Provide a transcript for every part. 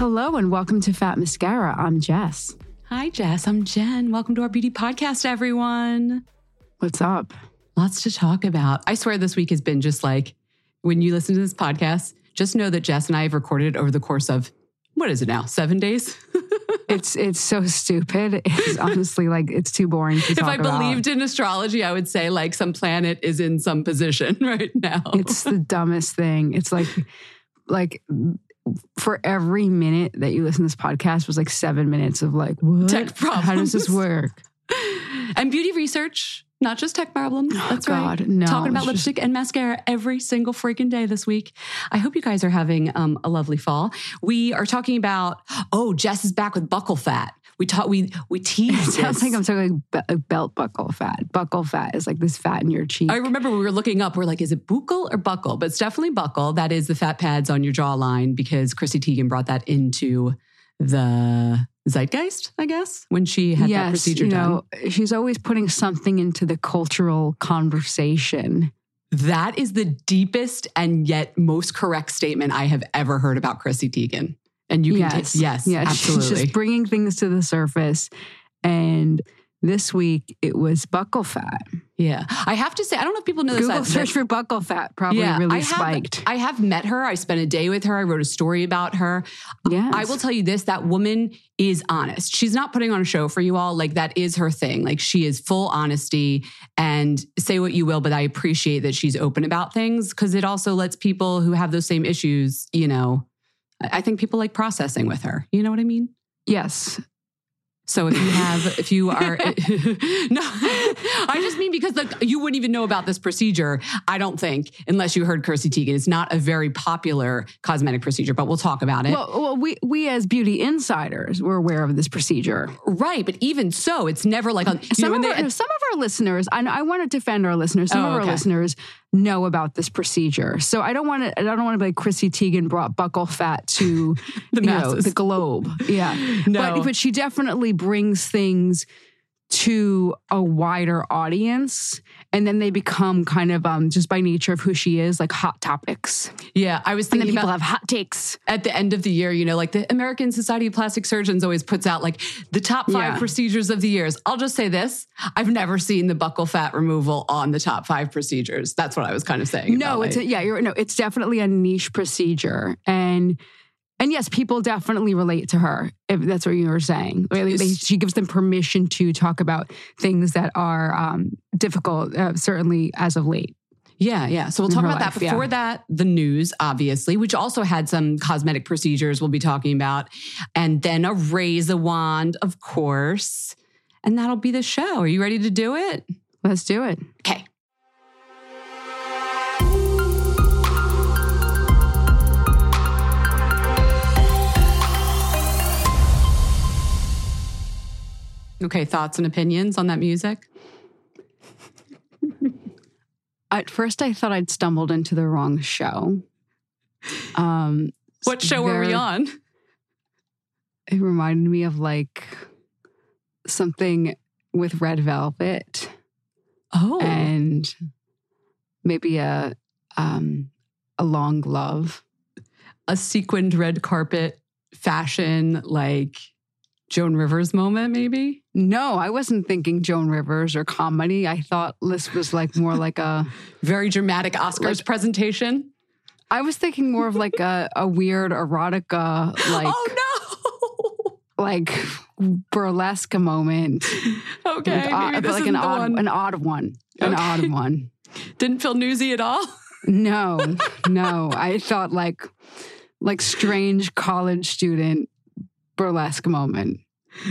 Hello and welcome to Fat Mascara. I'm Jess. Hi, Jess. I'm Jen. Welcome to our beauty podcast, everyone. What's up? Lots to talk about. I swear this week has been just like when you listen to this podcast, just know that Jess and I have recorded over the course of what is it now? Seven days? It's it's so stupid. It's honestly like it's too boring to if I about. believed in astrology, I would say like some planet is in some position right now. It's the dumbest thing. It's like like for every minute that you listen to this podcast was like seven minutes of like what? Tech How does this work? and beauty research, not just tech problems. That's right. Oh, God, no, Talking about it's just- lipstick and mascara every single freaking day this week. I hope you guys are having um, a lovely fall. We are talking about oh, Jess is back with buckle fat. We taught we we It teased. sounds this. like I'm talking like be- belt buckle fat. Buckle fat is like this fat in your cheek. I remember we were looking up. We're like, is it buccal or buckle? But it's definitely buckle. That is the fat pads on your jawline because Chrissy Teigen brought that into the zeitgeist, I guess, when she had that procedure you done. know, she's always putting something into the cultural conversation. That is the deepest and yet most correct statement I have ever heard about Chrissy Teigen. And you can yes, take, yes, yes, she's absolutely. just bringing things to the surface. And this week it was buckle fat. yeah. I have to say, I don't know if people know this. Google search for buckle fat probably yeah, really I have, spiked. I have met her. I spent a day with her. I wrote a story about her. yes. I will tell you this that woman is honest. She's not putting on a show for you all. Like, that is her thing. Like, she is full honesty and say what you will, but I appreciate that she's open about things because it also lets people who have those same issues, you know, I think people like processing with her. You know what I mean? Yes. So if you have, if you are, no, I just mean because like you wouldn't even know about this procedure. I don't think unless you heard Chrissy Teigen. It's not a very popular cosmetic procedure, but we'll talk about it. Well, well, we we as beauty insiders were aware of this procedure. right, but even so, it's never like. You Some know, of, they- our, some of our listeners, I, I want to defend our listeners. Some Oh, of our okay. listeners know about this procedure, so I don't want to. I don't want to be like Chrissy Teigen brought buckle fat to The know, the globe. Yeah, No. but but she definitely brings things to a wider audience and then they become kind of um, just by nature of who she is, like hot topics. Yeah, I was And then thinking people about have hot takes. at the end of the year, you know, like the American Society of Plastic Surgeons always puts out like the top five Yeah. procedures of the years. I'll just say this I've never seen the buccal fat removal on the top five procedures. That's what I was kind of saying. No, it's my- a, yeah, you're no, it's definitely a niche procedure, and and yes, people definitely relate to her if that's what you were saying. They- she gives them permission to talk about things that are um, difficult, uh, certainly as of late. Yeah, yeah. So we'll talk about life, that. yeah. Before that, the news, obviously, which also had some cosmetic procedures we'll be talking about. And then a raise a wand, of course. And that'll be the show. Are you ready to do it? Let's do it. Okay. Okay, thoughts and opinions on that music? At first, I thought I'd stumbled into the wrong show. Um, What show were we on? It reminded me of like something with red velvet. Oh, and maybe a um a long glove. a sequined red carpet fashion, like Joan Rivers moment, maybe? No, I wasn't thinking Joan Rivers or comedy. I thought this was like more like a Very dramatic Oscars Like- presentation. I was thinking more of like a, a weird erotica like oh no, like burlesque moment. Okay, With this like an odd one. an odd one. An Okay. odd one. Didn't feel newsy at all. No, no. I thought like like strange college student burlesque moment.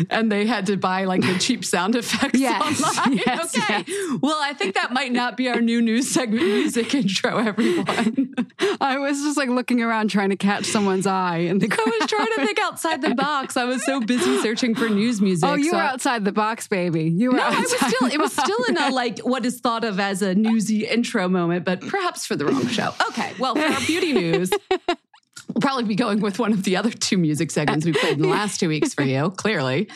And they had to buy like the cheap sound effects Yes, online. yes, okay. Well, I think that might not be our new news segment music intro, everyone. I was just like looking around trying to catch someone's eye and I was trying to think outside the box. I was so busy searching for news music. Oh, you so were outside the box, baby. You were No, I was still. It was still in a like what is thought of as a newsy intro moment, but perhaps for the wrong show. Okay, well, for our beauty news, we'll probably be going with one of the other two music segments we played in the last two weeks for you. Clearly.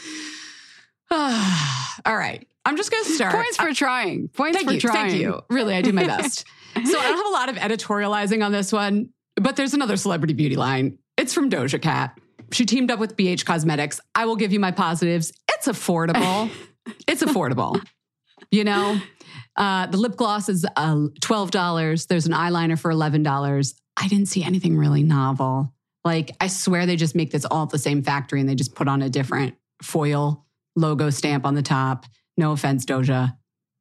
All right, I'm just going to start. Points for trying. Points Thank for you. trying. Thank you. Really, I do my best. so I don't have a lot of editorializing on this one, but there's another celebrity beauty line. It's from Doja Cat. She teamed up with BH Cosmetics. I will give you my positives. It's affordable. it's affordable. You know, uh, the lip gloss is uh, $12. There's an eyeliner for $11. I didn't see anything really novel. Like, I swear they just make this all at the same factory and they just put on a different foil logo stamp on the top. No offense, Doja.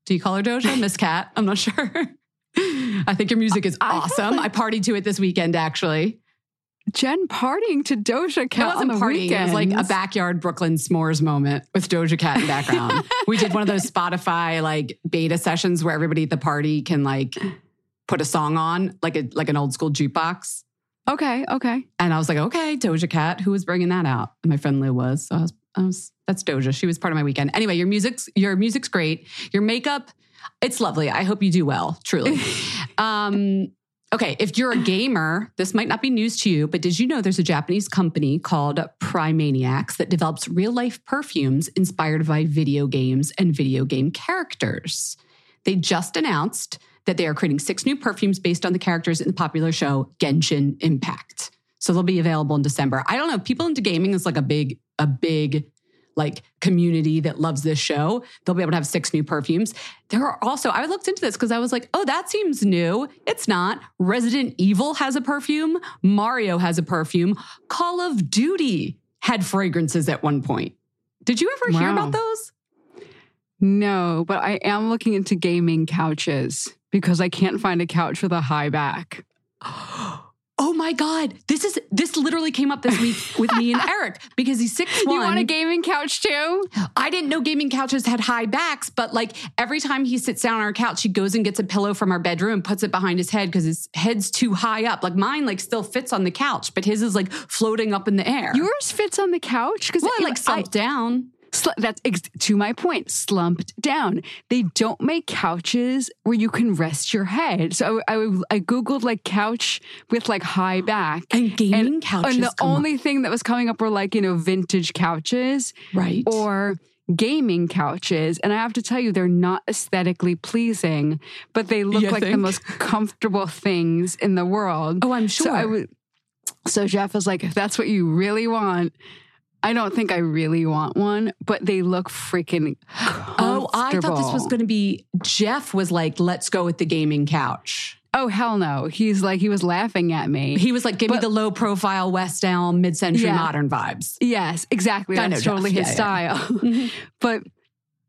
Do you call her Doja? Miss Cat? I'm not sure. I think your music is I thought awesome. I partied to it this weekend, actually. Jen partying to Doja Cat on wasn't the partying. It was like a backyard Brooklyn s'mores moment with Doja Cat in background. we did one of those Spotify like beta sessions where everybody at the party can like put a song on, like a like an old school jukebox. Okay, okay. And I was like, okay, Doja Cat. Who was bringing that out? And my friend Lou was. So I was, I was. That's Doja. She was part of my weekend. Anyway, your music's your music's great. Your makeup, it's lovely. I hope you do well. Truly. um, okay, if you're a gamer, this might not be news to you, but did you know there's a Japanese company called Primaniacs that develops real life perfumes inspired by video games and video game characters? They just announced that they are creating six new perfumes based on the characters in the popular show Genshin Impact. So they'll be available in December. I don't know. People into gaming is like a big, a big like community that loves this show. They'll be able to have six new perfumes. There are also, I looked into this because I was like, oh, that seems new. It's not. Resident Evil has a perfume. Mario has a perfume. Call of Duty had fragrances at one point. Did you ever hear about those? No, but I am looking into gaming couches because I can't find a couch with a high back. Oh my God. This is this literally came up this week with me and Eric because he's six You want a gaming couch too? I didn't know gaming couches had high backs, but like every time he sits down on our couch, he goes and gets a pillow from our bedroom puts it behind his head because his head's too high up. Like mine, like still fits on the couch, but his is like floating up in the air. Yours fits on the couch because well, I like slumped down. Sl- that's ex- to my point. Slumped down. They don't make couches where you can rest your head. So I, I, I googled like couch with like high back. And gaming and, couches. and the come up, only thing that was coming up were like you know vintage couches right or gaming couches. And I have to tell you, they're not aesthetically pleasing, but they look You like the most comfortable things in the world. Oh, I'm sure. So, I would, so Jeff was like, if that's what you really want, I don't think I really want one, but they look freaking oh, I thought this was going to be Jeff was like, let's go with the gaming couch. Oh, hell no. He's like, he was laughing at me. He was like, give me the low profile West Elm mid century Yeah. modern vibes. Yes, exactly. I know That's Jeff. totally his Yeah, yeah. style. Mm-hmm. but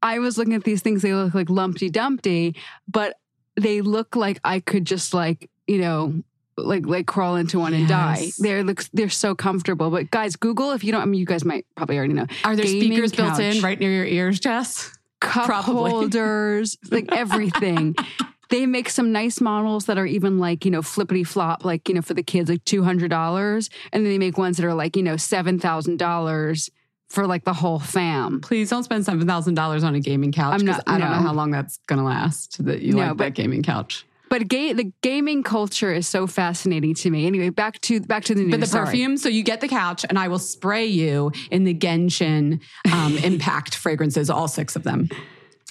I was looking at these things, they look like Lumpty Dumpty, but they look like I could just like, you know, like like crawl into one and die. They're they're so comfortable. But guys, Google if you don't I mean you guys might probably already know. Are there Gaming speakers built in right near your ears, Jess? Cup Probably. holders, like everything. They make some nice models that are even like, you know, flippity flop, like, you know, for the kids, like $200. And then they make ones that are like, you know, $7,000 for like the whole fam. Please don't spend seven thousand dollars on a gaming couch. I'm not- I don't know how long that's gonna last. That you No, like that gaming couch. But ga- the gaming culture is so fascinating to me. Anyway, back to back to the news. But the Sorry. perfume, so you get the couch, and I will spray you in the Genshin um, Impact fragrances, all six of them.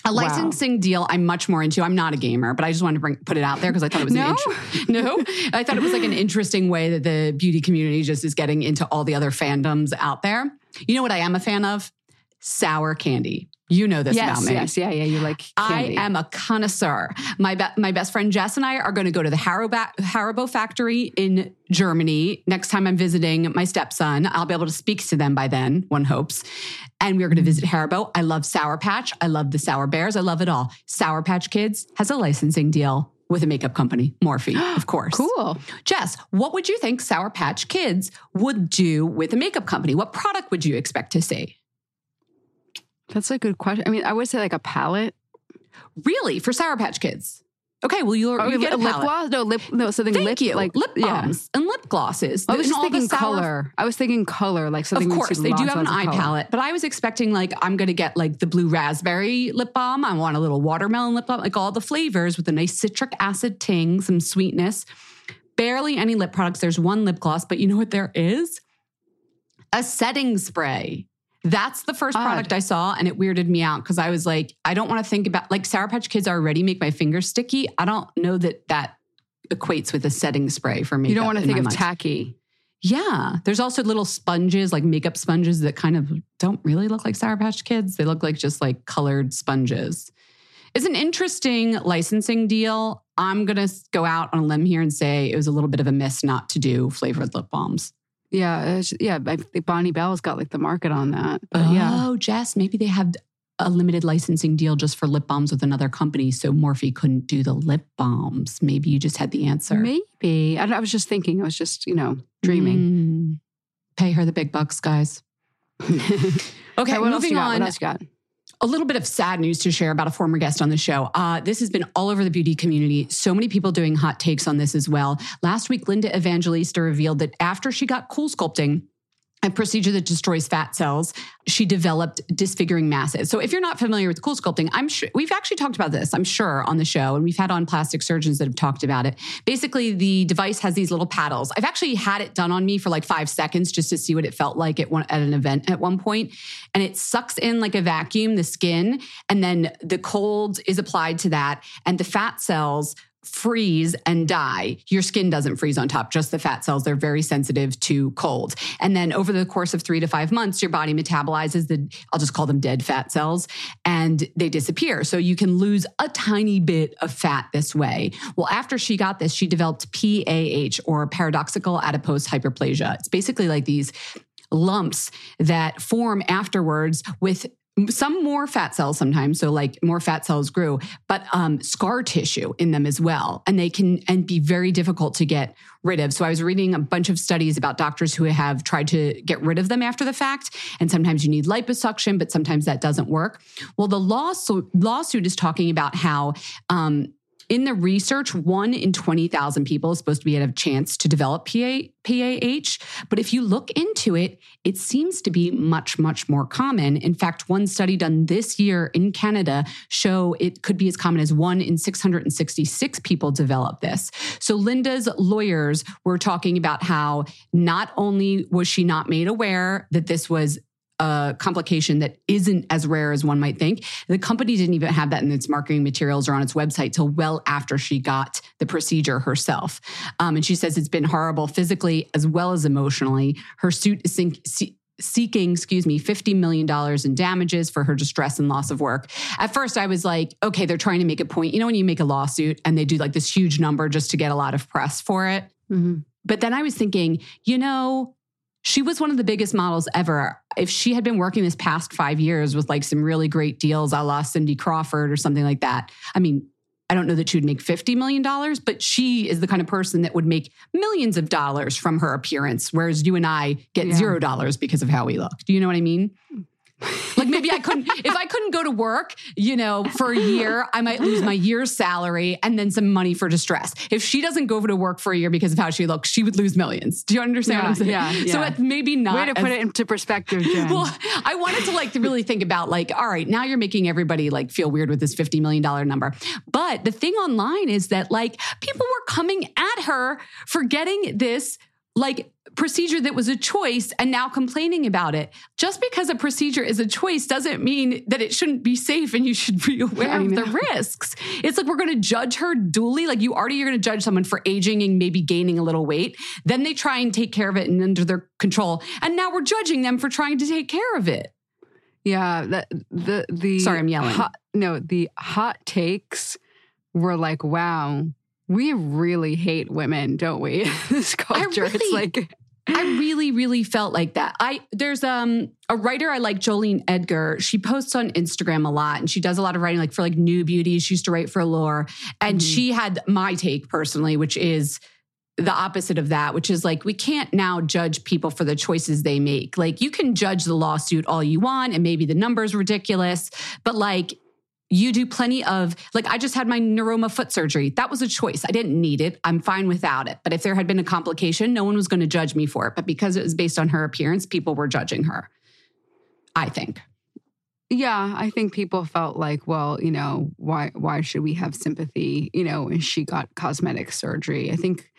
A licensing deal I'm much more into. I'm not a gamer, but I just wanted to bring put it out there because I thought it was No? int- no. I thought it was like an interesting way that the beauty community just is getting into all the other fandoms out there. You know what I am a fan of? Sour candy. You know this Yes, about me. yes, yeah, yeah. You like candy. I am a connoisseur. My be- my best friend Jess and I are going to go to the Haribo, Haribo factory in Germany next time I'm visiting my stepson. I'll be able to speak to them by then. One hopes. And we're going to visit Haribo. I love Sour Patch. I love the Sour Bears. I love it all. Sour Patch Kids has a licensing deal with a makeup company, Morphe, of course. cool. Jess, what would you think Sour Patch Kids would do with a makeup company? What product would you expect to see? That's a good question. I mean, I would say like a palette. Really, for Sour Patch Kids? Okay, well, you'll, Or oh, you get a lip gloss? No, lip. No, something Thank lip. you. Like lip yeah. balms and lip glosses. I was just thinking color. I was thinking color, like something. Of course, they do have an eye color. palette, but I was expecting like I'm going to get like the blue raspberry lip balm. I want a little watermelon lip balm, like all the flavors with a nice citric acid ting, some sweetness. Barely any lip products. There's one lip gloss, but you know what there is? A setting spray. That's the first Odd. product I saw, and it weirded me out because I was like, I don't want to think about like Sour Patch Kids already make my fingers sticky. I don't know that that equates with a setting spray for me. You don't want to think of tacky. Yeah. There's also little sponges, like makeup sponges that kind of don't really look like Sour Patch Kids. They look like just like colored sponges. It's an interesting licensing deal. I'm going to go out on a limb here and say it was a little bit of a miss not to do flavored lip balms. Yeah, it's- yeah. I think Bonne Bell's got like the market on that. But yeah, Oh, Jess, maybe they have a limited licensing deal just for lip balms with another company. So Morphe couldn't do the lip balms. Maybe you just had the answer. maybe. I, I was just thinking. I was just you know dreaming. Mm. Pay her the big bucks, guys. Okay, what else you moving got? on. A little bit of sad news to share about a former guest on the show. Uh, this has been all over the beauty community. So many people doing hot takes on this as well. Last week, Linda Evangelista revealed that after she got cool sculpting, a procedure that destroys fat cells, she developed disfiguring masses. So if you're not familiar with cool sculpting, I'm sure we've actually talked about this, I'm sure, on the show, and we've had on plastic surgeons that have talked about it. Basically, the device has these little paddles. I've actually had it done on me for like five seconds just to see what it felt like at one at an event at one point, and it sucks in like a vacuum the skin, and then the cold is applied to that, and the fat cells freeze and die. Your skin doesn't freeze on top, just the fat cells. They're very sensitive to cold. And then over the course of three to five months, your body metabolizes the, I'll just call them dead fat cells, and they disappear. So you can lose a tiny bit of fat this way. Well, after she got this, she developed PAH or paradoxical adipose hyperplasia. It's basically like these lumps that form afterwards with some more fat cells sometimes so like more fat cells grew but um, scar tissue in them as well and they can and be very difficult to get rid of. So i was reading a bunch of studies about doctors who have tried to get rid of them after the fact and sometimes you need liposuction but sometimes that doesn't work. Well the lawsuit lawsuit is talking about how um, in the research, one in 20,000 people is supposed to be at a chance to develop PA, PAH. But if you look into it, it seems to be much, much more common. In fact, one study done this year in Canada show it could be as common as one in 666 people develop this. So Linda's lawyers were talking about how not only was she not made aware that this was a complication that isn't as rare as one might think. The company didn't even have that in its marketing materials or on its website till well after she got the procedure herself. Um, and she says it's been horrible physically as well as emotionally. Her suit is seeking, excuse me, $50 million in damages for her distress and loss of work. At first, I was like, okay, they're trying to make a point. You know, when you make a lawsuit and they do like this huge number just to get a lot of press for it? Mm-hmm. But then I was thinking, you know, she was one of the biggest models ever. If she had been working this past five years with like some really great deals, a la Cindy Crawford or something like that, I mean, I don't know that she would make $50 million, but she is the kind of person that would make millions of dollars from her appearance, whereas you and I get yeah. zero dollars because of how we look. Do you know what I mean? Hmm. Like maybe I couldn't, if I couldn't go to work, you know, for a year, I might lose my year's salary and then some money for distress. If she doesn't go over to work for a year because of how she looks, she would lose millions. Do you understand yeah, what I'm saying? Yeah, yeah. So it's maybe not. Way to as, put it into perspective, Jen. Well, I wanted to like to really think about like, all right, now you're making everybody like feel weird with this $50 million number. But the thing online is that like people were coming at her for getting this like procedure that was a choice and now complaining about it. Just because a procedure is a choice doesn't mean that it shouldn't be safe and you should be aware of the risks. It's like we're going to judge her duly. Like you already you're going to judge someone for aging and maybe gaining a little weight. Then they try and take care of it and under their control. And now we're judging them for trying to take care of it. Yeah, the the the Sorry, I'm yelling. Hot, no, the hot takes were like, wow, we really hate women, don't we? this culture. Really, it's like I really, really felt like that. I there's um a writer I like, Jolene Edgar. She posts on Instagram a lot and she does a lot of writing like for like new beauties. She used to write for Allure. And mm-hmm. she had my take personally, which is the opposite of that, which is like we can't now judge people for the choices they make. Like you can judge the lawsuit all you want and maybe the number's ridiculous, but like you do plenty of like i just had my neuroma foot surgery. That was a choice. I didn't need it. I'm fine without it. But if there had been a complication no one was going to judge me for it. But because it was based on her appearance people were judging her i think. Yeah i think people felt like well you know why why should we have sympathy you know when she got cosmetic surgery? I think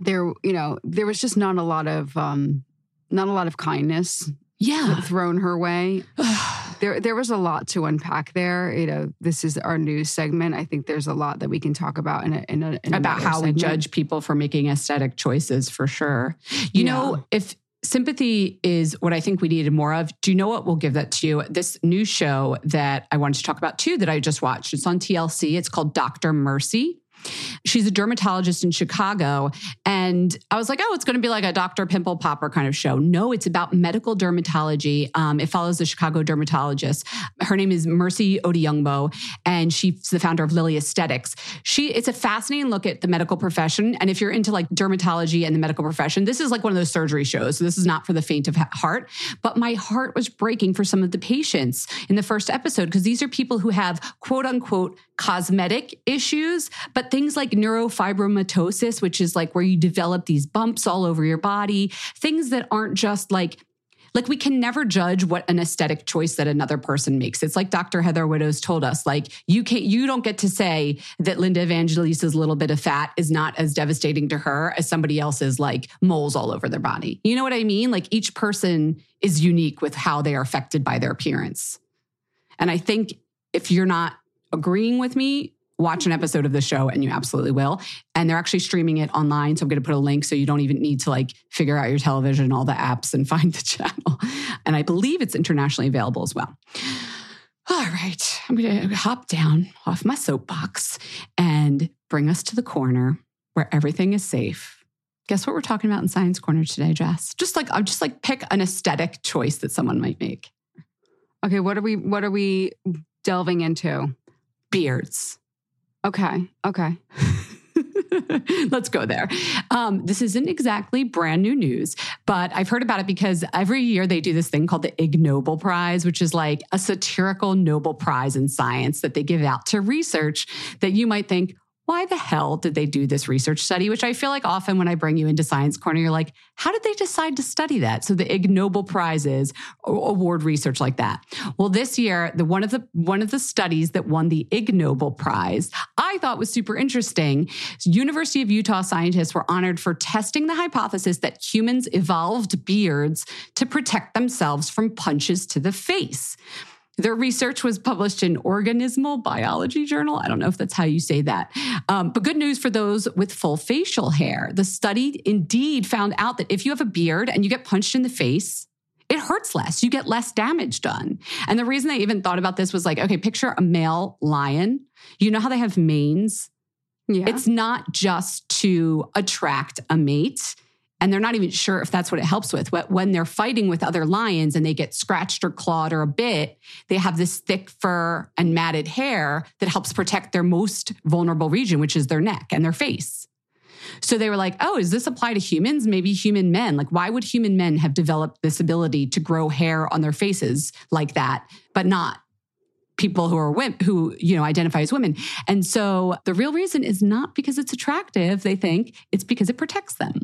there you know there was just not a lot of um not a lot of kindness yeah. thrown her way there there was a lot to unpack there. You know, this is our news segment. I think there's a lot that we can talk about in a, in, a, in about how segment. we judge people for making aesthetic choices for sure. You yeah. know, if sympathy is what I think we needed more of. Do you know what will give that to you? This new show that I wanted to talk about too that I just watched. It's on TLC. It's called Dr. Mercy. She's a dermatologist in Chicago. And I was like, oh, it's going to be like a Dr. Pimple Popper kind of show. No, it's about medical dermatology. Um, it follows a Chicago dermatologist. Her name is Mercy Odueyungbo, and she's the founder of Lily Aesthetics. She it's a fascinating look at the medical profession. And if you're into like dermatology and the medical profession, this is like one of those surgery shows. So this is not for the faint of heart. But my heart was breaking for some of the patients in the first episode because these are people who have quote unquote cosmetic issues, but things like neurofibromatosis, which is like where you develop these bumps all over your body, things that aren't just like like we can never judge what an aesthetic choice that another person makes. It's like Dr. Heather widows told us, like you can't, you don't get to say that Linda evangelista's little bit of fat is not as devastating to her as somebody else's like moles all over their body. You know what I mean? Like each person is unique with how they are affected by their appearance. And I think if you're not agreeing with me, watch an episode of the show and you absolutely will. And they're actually streaming it online. So I'm going to put a link so you don't even need to like figure out your television, all the apps and find the channel. And I believe it's internationally available as well. All right, I'm going to hop down off my soapbox and bring us to the corner where everything is safe. Guess what we're talking about in Science Corner today, Jess? Just like I'll just like pick an aesthetic choice that someone might make. Okay, what are we what are we delving into? Beards. Okay. Okay. Let's go there. Um, this isn't exactly brand new news, but I've heard about it because every year they do this thing called the Ig Nobel Prize, which is like a satirical Nobel Prize in science that they give out to research that you might think, why the hell did they do this research study? Which I feel like often when I bring you into Science Corner, you're like, how did they decide to study that? So the Ig Nobel Prizes award research like that. Well, this year, the one of the one of the studies that won the Ig Nobel Prize, I thought was super interesting. University of Utah scientists were honored for testing the hypothesis that humans evolved beards to protect themselves from punches to the face. Their research was published in Organismal Biology Journal. I don't know if that's how you say that. Um, but good news for those with full facial hair. The study indeed found out that if you have a beard and you get punched in the face, it hurts less. You get less damage done. And the reason they even thought about this was like, okay, picture a male lion. You know how they have manes? Yeah. It's not just to attract a mate and they're not even sure if that's what it helps with. But when they're fighting with other lions and they get scratched or clawed or a bit, they have this thick fur and matted hair that helps protect their most vulnerable region, which is their neck and their face. So they were like, oh, does this apply to humans? Maybe human men. Like, why would human men have developed this ability to grow hair on their faces like that, but not people who are women who you know identify as women and so the real reason is not because it's attractive they think it's because it protects them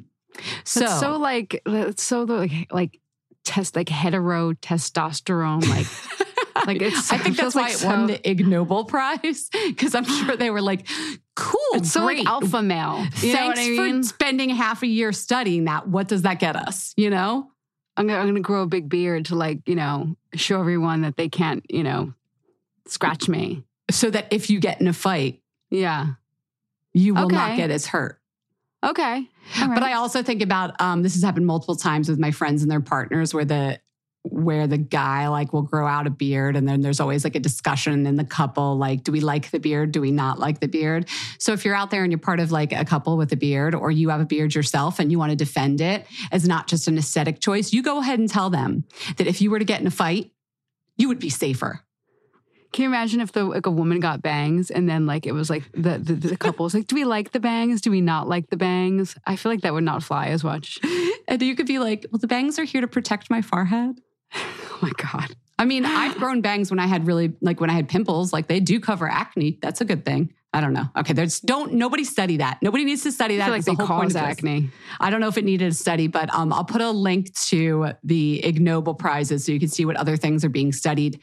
so That's so like so like like test like hetero testosterone like like it's I think that's why like it so, won the Ig Nobel Prize because I'm sure they were like cool it's so great. like alpha male you thanks I mean? for spending half a year studying that what does that get us you know I'm gonna, I'm gonna grow a big beard to like you know show everyone that they can't you know scratch me so that if you get in a fight yeah you will okay. not get as hurt Okay. Right. But I also think about um, this has happened multiple times with my friends and their partners where the where the guy like will grow out a beard and then there's always like a discussion in the couple like do we like the beard? Do we not like the beard? So if you're out there and you're part of like a couple with a beard or you have a beard yourself and you want to defend it as not just an aesthetic choice you go ahead and tell them that if you were to get in a fight you would be safer can you imagine if the like a woman got bangs and then like it was like the the, the couple was like, do we like the bangs? Do we not like the bangs? I feel like that would not fly as much. And you could be like, well, the bangs are here to protect my forehead. oh my god. I mean, I've grown bangs when I had really like when I had pimples. Like they do cover acne. That's a good thing. I don't know. Okay, there's don't nobody study that. Nobody needs to study that. like the cause acne. I don't know if it needed a study, but um, I'll put a link to the Ig Nobel prizes so you can see what other things are being studied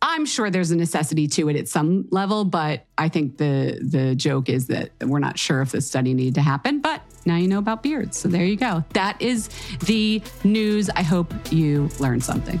I'm sure there's a necessity to it at some level, but I think the the joke is that we're not sure if this study needed to happen, but now you know about beards. So there you go. That is the news. I hope you learned something.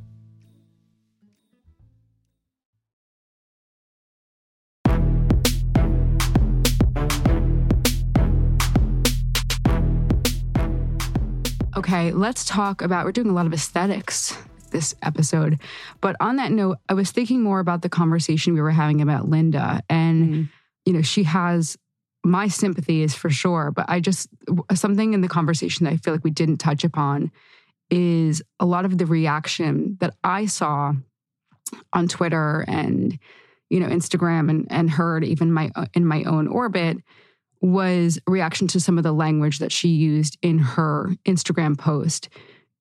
Okay, let's talk about. We're doing a lot of aesthetics this episode. But on that note, I was thinking more about the conversation we were having about Linda. And, mm-hmm. you know, she has my sympathy is for sure. But I just, something in the conversation that I feel like we didn't touch upon is a lot of the reaction that I saw on Twitter and, you know, Instagram and, and heard even my in my own orbit was reaction to some of the language that she used in her Instagram post.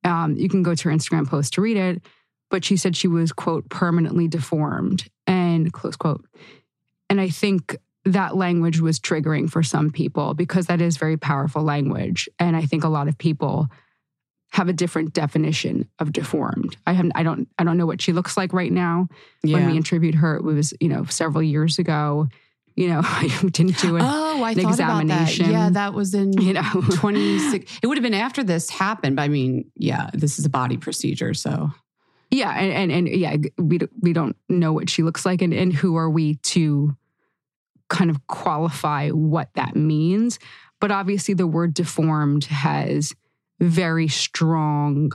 Um, you can go to her Instagram post to read it, but she said she was, quote, permanently deformed, and close quote. And I think that language was triggering for some people because that is very powerful language. And I think a lot of people have a different definition of deformed. I have I don't I don't know what she looks like right now. Yeah. When we interviewed her, it was, you know, several years ago you know, I didn't do an, oh, I an thought examination. About that. Yeah, that was in you know 26. it would have been after this happened. But I mean, yeah, this is a body procedure, so yeah, and and, and yeah, we we don't know what she looks like, and and who are we to kind of qualify what that means? But obviously, the word deformed has very strong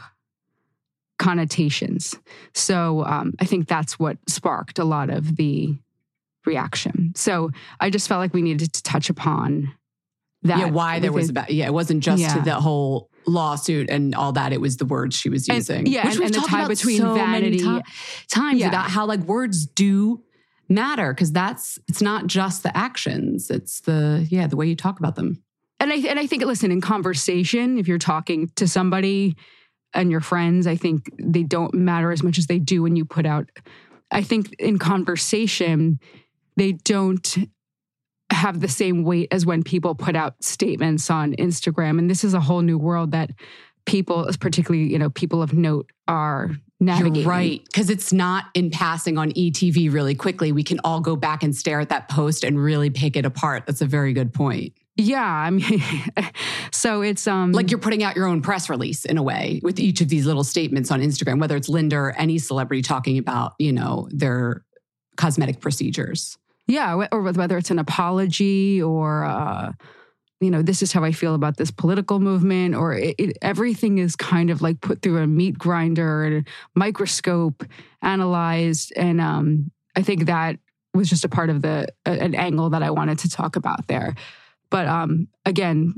connotations. So um, I think that's what sparked a lot of the reaction. So I just felt like we needed to touch upon that. Yeah, why there was about yeah, it wasn't just yeah. to the whole lawsuit and all that. It was the words she was using. And, yeah, which and, and the tie between so vanity to- times yeah. about how like words do matter because that's it's not just the actions; it's the yeah the way you talk about them. And I and I think listen in conversation if you're talking to somebody and your friends, I think they don't matter as much as they do when you put out. I think in conversation they don't have the same weight as when people put out statements on Instagram. And this is a whole new world that people, particularly, you know, people of note are navigating. You're right. Because it's not in passing on ETV really quickly. We can all go back and stare at that post and really pick it apart. That's a very good point. Yeah. I mean, So it's um like you're putting out your own press release in a way with each of these little statements on Instagram, whether it's Linda or any celebrity talking about, you know, their cosmetic procedures. Yeah, or whether it's an apology or, uh, you know, this is how I feel about this political movement, or it, it, everything is kind of like put through a meat grinder and a microscope, analyzed. And um, I think that was just a part of the an angle that I wanted to talk about there. But um, again,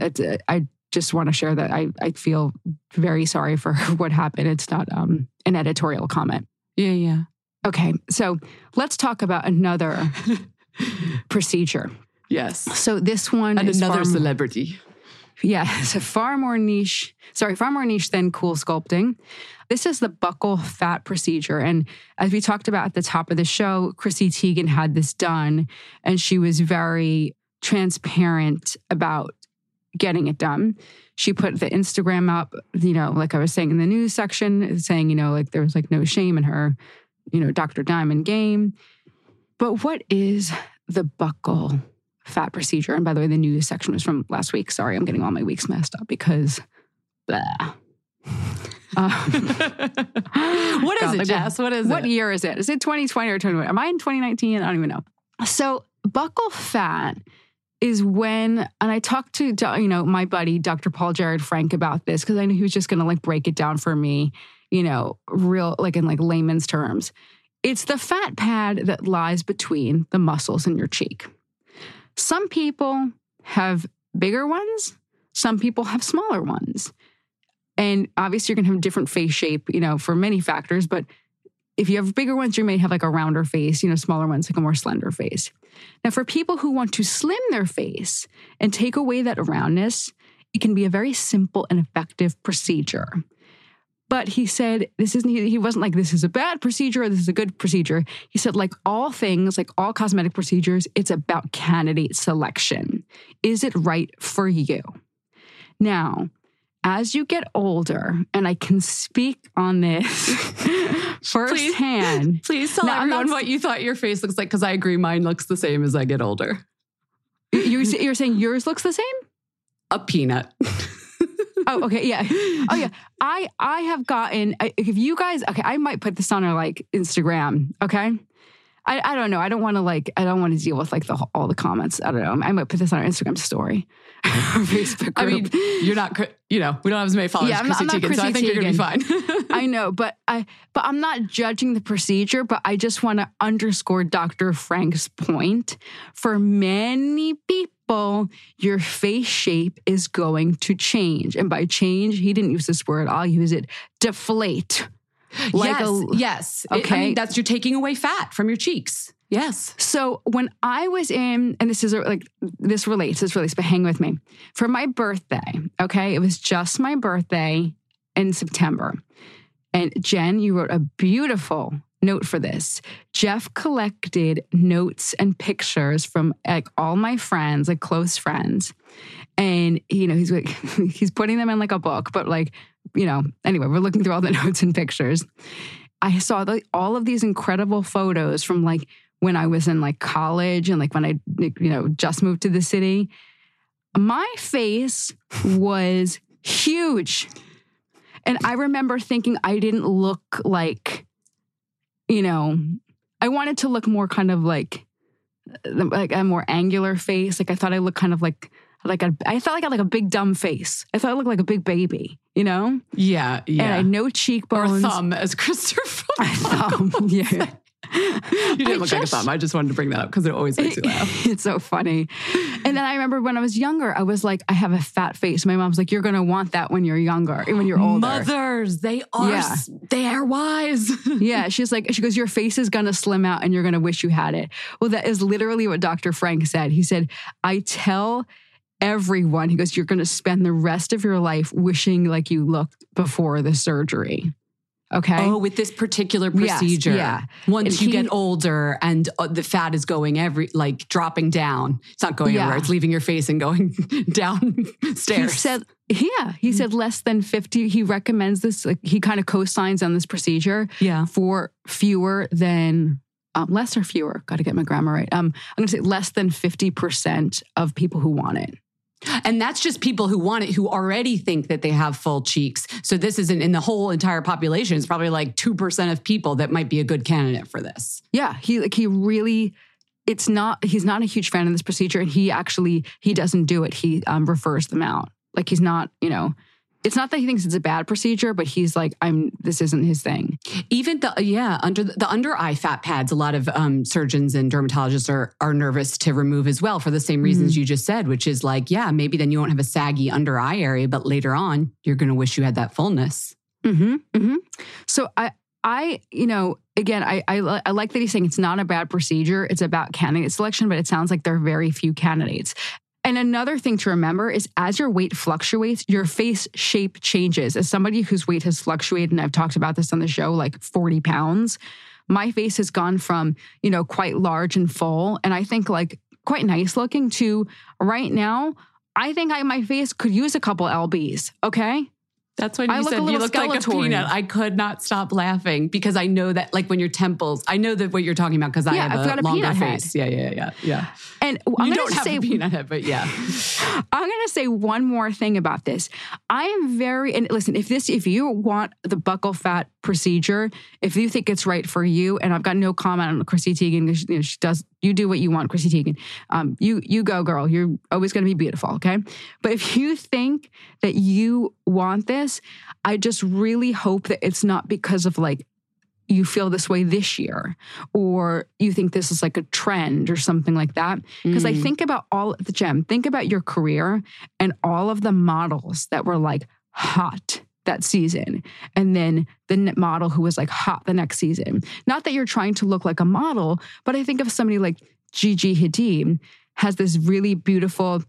I just want to share that I, I feel very sorry for what happened. It's not um, an editorial comment. Yeah, yeah. Okay, so let's talk about another procedure. Yes. So this one and is another celebrity. Yeah, it's a far more niche. Sorry, far more niche than cool sculpting. This is the buccal fat procedure, and as we talked about at the top of the show, Chrissy Teigen had this done, and she was very transparent about getting it done. She put the Instagram up, you know, like I was saying in the news section, saying, you know, like there was like no shame in her, you know, Dr. Diamond game. But what is the buckle fat procedure? And by the way, the news section was from last week. Sorry, I'm getting all my weeks messed up because blah. Um, what is God, it, Jess? What is what it? year is it? Is it 2020 or 2021? Am I in 2019? I don't even know. So, buckle fat is when, and I talked to, you know, my buddy, Dr. Paul Jarrod Frank about this because I knew he was just going to like break it down for me, you know, real, like in like layman's terms. It's the fat pad that lies between the muscles in your cheek. Some people have bigger ones, some people have smaller ones. And obviously, you're going to have different face shape, you know, for many factors. But if you have bigger ones, you may have like a rounder face, you know, smaller ones, like a more slender face. Now, for people who want to slim their face and take away that roundness, it can be a very simple and effective procedure. But he said, this isn't, he wasn't like, this is a bad procedure or this is a good procedure. He said, like all things, like all cosmetic procedures, it's about candidate selection. Is it right for you? Now, as you get older, and I can speak on this firsthand. Please, please tell now, everyone not, what you thought your face looks like, because I agree mine looks the same as I get older. You're, you're saying yours looks the same? A peanut. oh, okay, yeah. Oh, yeah. I I have gotten. If you guys, okay, I might put this on our like Instagram. Okay, I, I don't know. I don't want to like. I don't want to deal with like the all the comments. I don't know. I might put this on our Instagram story, Facebook group. I mean, you're not. You know, we don't have as many followers. Yeah, I'm not, I'm not so I think you're gonna be fine. I know, but I. But I'm not judging the procedure. But I just want to underscore Dr. Frank's point. For many people, your face shape is going to change, and by change, he didn't use this word. I'll use it. Deflate like yes, a, yes. Okay, it, I mean, that's you're taking away fat from your cheeks. Yes. So when I was in, and this is like this relates, this relates, but hang with me. For my birthday, okay, it was just my birthday in September, and Jen, you wrote a beautiful note for this. Jeff collected notes and pictures from like all my friends, like close friends, and you know he's like he's putting them in like a book, but like you know, anyway, we're looking through all the notes and pictures. I saw the, all of these incredible photos from like when I was in like college and like when I, you know, just moved to the city. My face was huge. And I remember thinking I didn't look like, you know, I wanted to look more kind of like, uh, like a more angular face. Like I thought I looked kind of like like a, I felt like I had like a big dumb face. I thought I looked like a big baby, you know? Yeah, yeah. And I had no cheekbones. Or thumb, as Christopher. thumb, yeah. You didn't I look just, like a thumb. I just wanted to bring that up because it always makes me laugh. It's so funny. And then I remember when I was younger, I was like, I have a fat face. My mom's like, you're going to want that when you're younger, when you're older. Mothers, they are, yeah. they are wise. yeah. She's like, she goes, your face is going to slim out and you're going to wish you had it. Well, that is literally what Dr. Frank said. He said, I tell everyone. He goes, You're going to spend the rest of your life wishing like you looked before the surgery. Okay. Oh, with this particular procedure. Yes, yeah. Once you get older and uh, the fat is going every, like dropping down. It's not going yeah. anywhere. It's leaving your face and going downstairs. He said, yeah. He said less than 50. He recommends this. Like he kind of co signs on this procedure. Yeah. For fewer than um, less or fewer, got to get my grammar right. Um, I'm going to say less than 50% of people who want it. And that's just people who want it, who already think that they have full cheeks. So this isn't in the whole entire population. It's probably like 2% of people that might be a good candidate for this. Yeah, he like he really it's not he's not a huge fan of this procedure and he actually he doesn't do it. He um, refers them out. Like he's not, you know, it's not that he thinks it's a bad procedure, but he's like, I'm. This isn't his thing. Even the yeah under the, the under eye fat pads, a lot of um, surgeons and dermatologists are are nervous to remove as well for the same reasons mm-hmm. you just said, which is like, yeah, maybe then you won't have a saggy under eye area, but later on you're going to wish you had that fullness. Mm-hmm, mm-hmm. So I I you know again I, I I like that he's saying it's not a bad procedure. It's about candidate selection, but it sounds like there are very few candidates. And another thing to remember is as your weight fluctuates, your face shape changes. As somebody whose weight has fluctuated, and I've talked about this on the show, like 40 pounds, my face has gone from, you know, quite large and full, and I think like quite nice looking to right now, I think I, my face could use a couple LBs. Okay. That's when you I said you look like a peanut. I could not stop laughing because I know that, like when your temples, I know that what you're talking about because yeah, I have a, a longer face. Head. Yeah, yeah, yeah, yeah. And I'm you don't have say, a peanut head, but yeah. I'm going to say one more thing about this. I am very and listen. If this, if you want the buccal fat procedure, if you think it's right for you, and I've got no comment on Chrissy Teigen, you know, she does. You do what you want, Chrissy Teigen. Um, you you go, girl. You're always going to be beautiful. Okay, but if you think that you want this, I just really hope that it's not because of like you feel this way this year or you think this is like a trend or something like that because mm. i think about all the gem think about your career and all of the models that were like hot that season. And then the model who was like hot the next season. Not that you're trying to look like a model but i think of somebody like gigi hadid has this really beautiful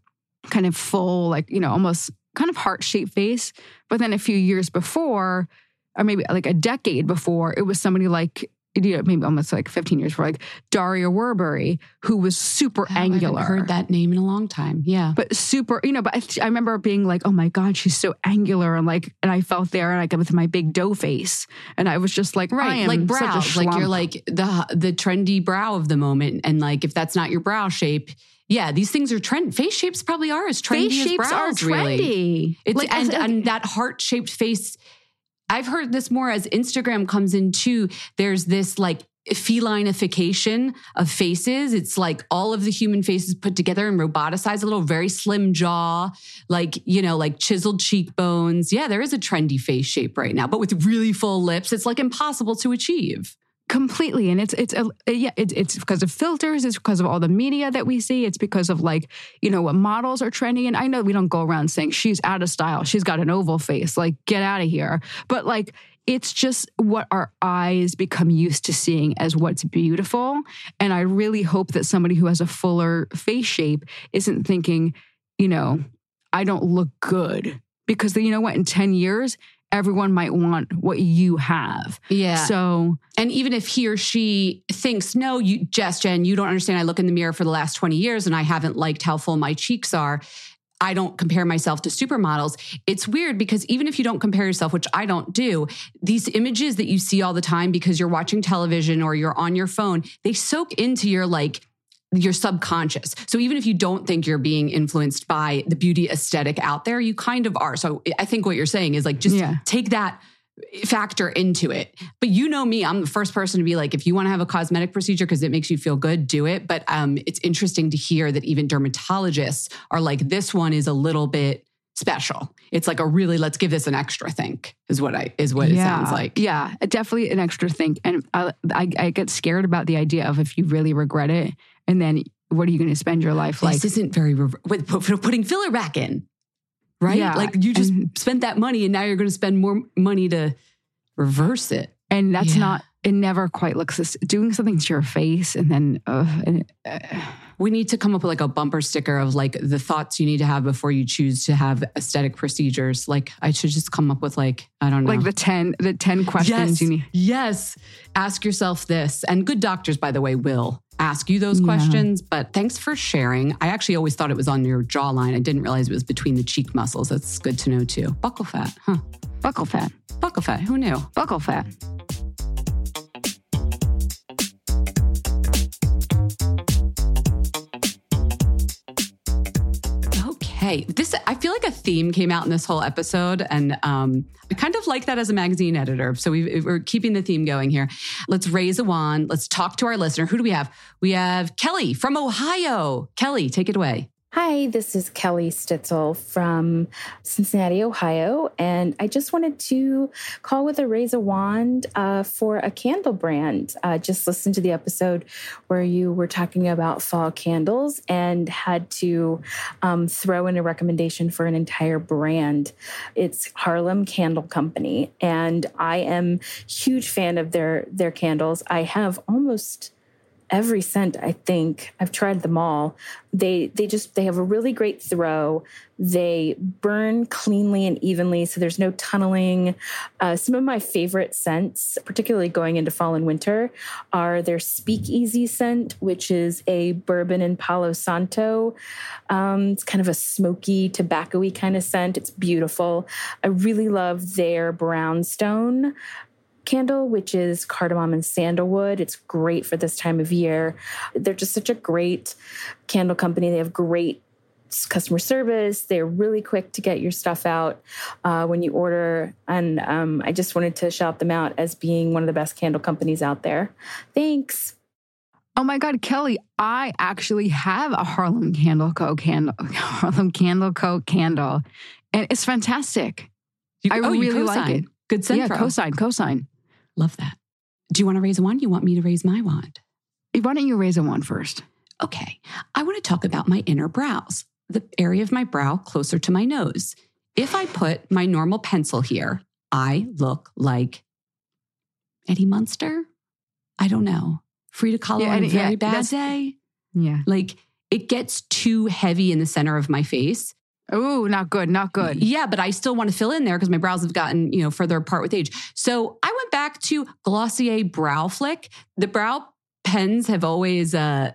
kind of full like you know almost kind of heart-shaped face. But then a few years before or maybe like a decade before, it was somebody like you know, maybe almost like 15 years before, like Daria Werbowy, who was super oh, angular. I haven't heard that name in a long time. Yeah. But super, you know, but I, I, remember being like, oh my God, she's so angular. And like, and I felt there and I got with my big dough face. And I was just like, right, like brows. Like you're like the, the trendy brow of the moment. And like, if that's not your brow shape, yeah, these things are trend. Face shapes probably are as trendy face as shapes brows. Are trendy. Really. It's like, and, and that heart shaped face I've heard this more as Instagram comes in too. There's this like felinification of faces. It's like all of the human faces put together and roboticized, a little very slim jaw, like, you know, like chiseled cheekbones. Yeah, there is a trendy face shape right now, but with really full lips, it's like impossible to achieve completely. And it's it's a, yeah it's, it's because of filters. It's because of all the media that we see. It's because of like you know what models are trending and i know we don't go around saying she's out of style. She's got an oval face. Like get out of here. But like it's just what our eyes become used to seeing as what's beautiful. And i really hope that somebody who has a fuller face shape isn't thinking you know i don't look good. Because you know what? In 10 years everyone might want what you have. Yeah. So, and even if he or she thinks, no, you, Jess, Jen, you don't understand. I look in the mirror for the last 20 years and I haven't liked how full my cheeks are. I don't compare myself to supermodels. It's weird because even if you don't compare yourself, which I don't do, these images that you see all the time because you're watching television or you're on your phone, they soak into your like your subconscious. So even if you don't think you're being influenced by the beauty aesthetic out there, you kind of are. So I think what you're saying is like just yeah. take that factor into it. But you know me, I'm the first person to be like, if you want to have a cosmetic procedure because it makes you feel good, do it. But um, it's interesting to hear that even dermatologists are like, this one is a little bit special. It's like a really let's give this an extra think is what I is what yeah. it sounds like. Yeah, definitely an extra think. And I, I, I get scared about the idea of if you really regret it and then what are you going to spend your life like? This isn't very with putting filler back in, right? Yeah. Like you just and, spent that money and now you're going to spend more money to reverse it. And that's yeah. not. It never quite looks. Doing something to your face and then. Uh, and, uh, we need to come up with like a bumper sticker of like the thoughts you need to have before you choose to have aesthetic procedures. Like I should just come up with like I don't know, like the ten the ten questions yes, you need. Yes, ask yourself this, and good doctors, by the way, will ask you those questions. Yeah. But thanks for sharing. I actually always thought it was on your jawline. I didn't realize it was between the cheek muscles. That's good to know too. Buccal fat, huh? Buccal fat. Buccal fat. Who knew? Buccal fat. Okay, this I feel like a theme came out in this whole episode, and um, I kind of like that as a magazine editor. So we are keeping the theme going here. Let's raise a wand. Let's talk to our listener. Who do we have? We have Kelly from Ohio. Kelly, take it away. Hi, this is Kelly Stitzel from Cincinnati, Ohio, and I just wanted to call with a raise a wand uh, for a candle brand. Uh, just listened to the episode where you were talking about fall candles and had to um, throw in a recommendation for an entire brand. It's Harlem Candle Company, and I am huge fan of their their candles. I have almost every scent i think. I've tried them all. They they just they have a really great throw. They burn cleanly and evenly so there's no tunneling. Uh, some of my favorite scents particularly going into fall and winter are their speakeasy scent which is a bourbon and palo santo. Um, it's kind of a smoky tobacco-y kind of scent. It's beautiful. I really love their brownstone candle, which is cardamom and sandalwood. It's great for this time of year. They're just such a great candle company. They have great customer service. They're really quick to get your stuff out uh, when you order. And um, I just wanted to shout them out as being one of the best candle companies out there. Thanks. Oh my God, Kelly, I actually have a Harlem Candle Co. candle, Harlem Candle Co. candle, and it's fantastic. You, I oh, really like it. Good scent. Yeah, cosign, cosign. Love that. Do you want to raise a wand? You want me to raise my wand? Why don't you raise a wand first? Okay. I want to talk about my inner brows, the area of my brow closer to my nose. If I put my normal pencil here, I look like Eddie Munster. I don't know. Frida Kahlo Yeah, on a very yeah, bad day. Yeah. Like it gets too heavy in the center of my face. Oh, not good, not good. Yeah, but I still want to fill in there because my brows have gotten, you know, further apart with age. So I went back to Glossier Brow Flick. The brow pens have always uh,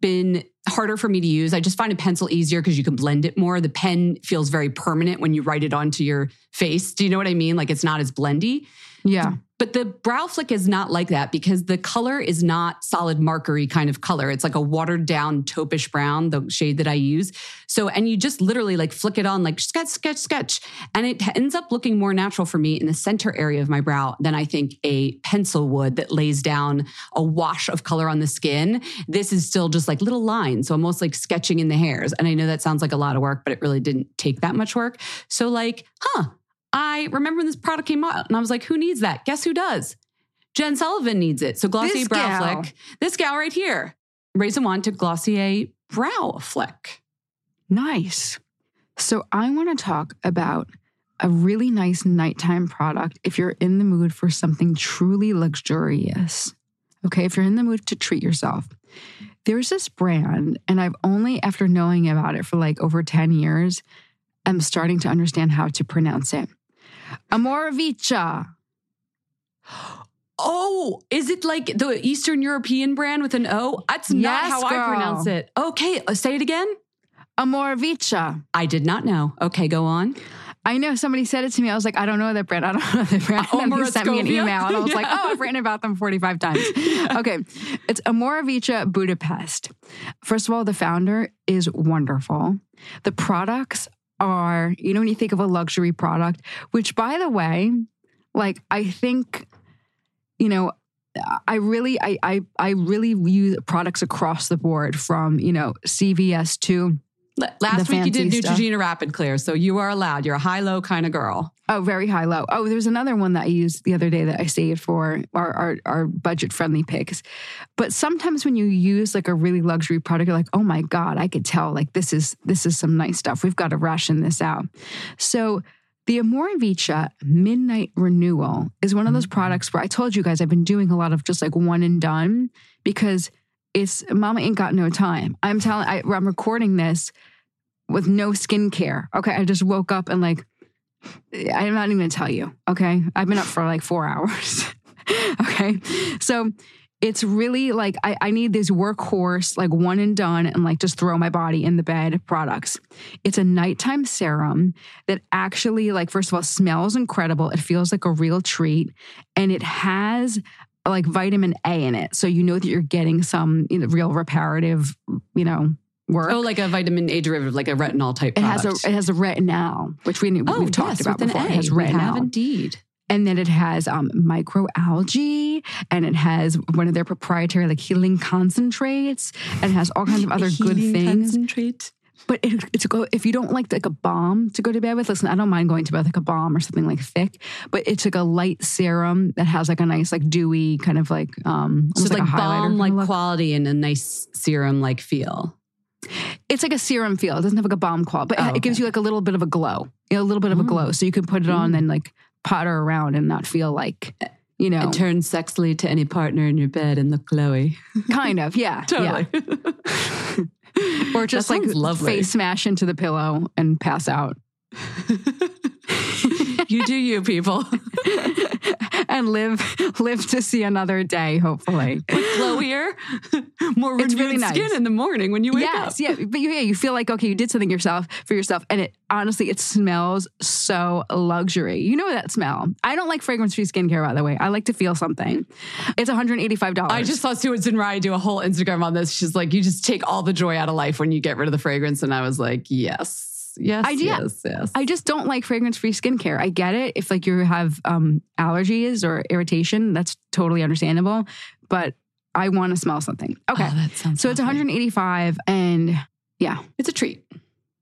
been harder for me to use. I just find a pencil easier because you can blend it more. The pen feels very permanent when you write it onto your face. Do you know what I mean? Like it's not as blendy. Yeah. But the brow flick is not like that because the color is not solid markery kind of color. It's like a watered down taupish brown, the shade that I use. So, and you just literally like flick it on like sketch, sketch, sketch. And it ends up looking more natural for me in the center area of my brow than I think a pencil would that lays down a wash of color on the skin. This is still just like little lines. So almost like sketching in the hairs. And I know that sounds like a lot of work, but it really didn't take that much work. So, like, huh, I remember when this product came out and I was like, who needs that? Guess who does? Jen Sullivan needs it. So Glossier This Brow gal. Flick. This gal right here. Raise a wand to Glossier Brow Flick. Nice. So I want to talk about a really nice nighttime product if you're in the mood for something truly luxurious. Okay, if you're in the mood to treat yourself. There's this brand, and I've only after knowing about it for like over 10 years, I'm starting to understand how to pronounce it. Omorovicza. Oh, is it like the Eastern European brand with an O? That's not Yes, how I pronounce it. Okay, uh, say it again. Omorovicza. I did not know. Okay, go on. I know somebody said it to me. I was like, I don't know that brand. I don't know that brand. Oh, and then he sent me an email and I was like, oh, I've written about them 45 times. Okay. It's Omorovicza Budapest. First of all, the founder is wonderful. The products are, you know, when you think of a luxury product, which by the way, like I think, you know, I really, I, I, I really use products across the board from, you know, CVS to Last week you did. Neutrogena Rapid Clear, so you are allowed. You're a high low kind of girl. Oh, very high low. Oh, there's another one that I used the other day that I saved for our our, our budget friendly picks. But sometimes when you use like a really luxury product, you're like, oh my god, I could tell like this is this is some nice stuff. We've got to ration this out. So the Omorovicza Midnight Renewal is one of those mm-hmm. products where I told you guys I've been doing a lot of just like one and done because it's Mama ain't got no time. I'm telling I'm recording this with no skincare. Okay, I just woke up and like I'm not even gonna tell you. Okay. I've been up for like four hours. okay. So it's really like I, I need these workhorse, like one and done, and like just throw my body in the bed products. It's a nighttime serum that actually, like, first of all, smells incredible. It feels like a real treat. And it has like vitamin A in it. So you know that you're getting some you know, real reparative, you know, work. Oh, like a vitamin A derivative, like a retinol type. it has a it has a retinol, which we oh, we've talked yes, about with an before. It has retinol. indeed. And then it has um, microalgae, and it has one of their proprietary like healing concentrates, and it has all kinds of other good things. Concentrate. But it, it's a go if you don't like like a balm to go to bed with. Listen, I don't mind going to bed with like a balm or something like thick, but it's like a light serum that has like a nice like dewy kind of like um So like, a balm like look. quality and a nice serum like feel. It's like a serum feel. It doesn't have like a balm quality, but Oh, it gives you like a little bit of a glow, you know, a little bit of a Mm. glow. So you can put it on and like potter around and not feel like, you know, It turns sexily to any partner in your bed and look glowy. kind of, yeah, Totally. yeah. Or just like lovely. face smash into the pillow and pass out. You do you, people. and live live to see another day, hopefully. Glowier, more It's renewed really nice. skin in the morning when you wake yes, up. yeah, but you, yeah, you feel like okay, you did something yourself for yourself, and it honestly it smells so luxury. You know that smell. I don't like fragrance free skincare, by the way. I like to feel something. It's one hundred eighty five dollars. I just saw Susan Rye do a whole Instagram on this. She's like, you just take all the joy out of life when you get rid of the fragrance. And I was like, yes, yes, I- yeah. yes, yes. I just don't like fragrance free skincare. I get it if like you have um, allergies or irritation, that's totally understandable. But I want to smell something. Okay, Oh, that sounds so it's 185, and yeah, It's a treat.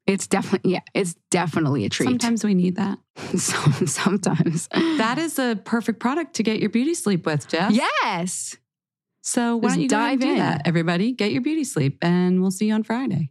it's definitely yeah, it's definitely a treat. Sometimes we need that. Some- sometimes That is a perfect product to get your beauty sleep with, Jess. yes. So why Just don't you go ahead and dive do in. that, everybody? Get your beauty sleep, and we'll see you on Friday.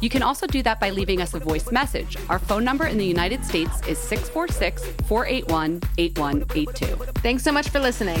You can also do that by leaving us a voice message. Our phone number in the United States is 646 481 8182. Thanks so much for listening.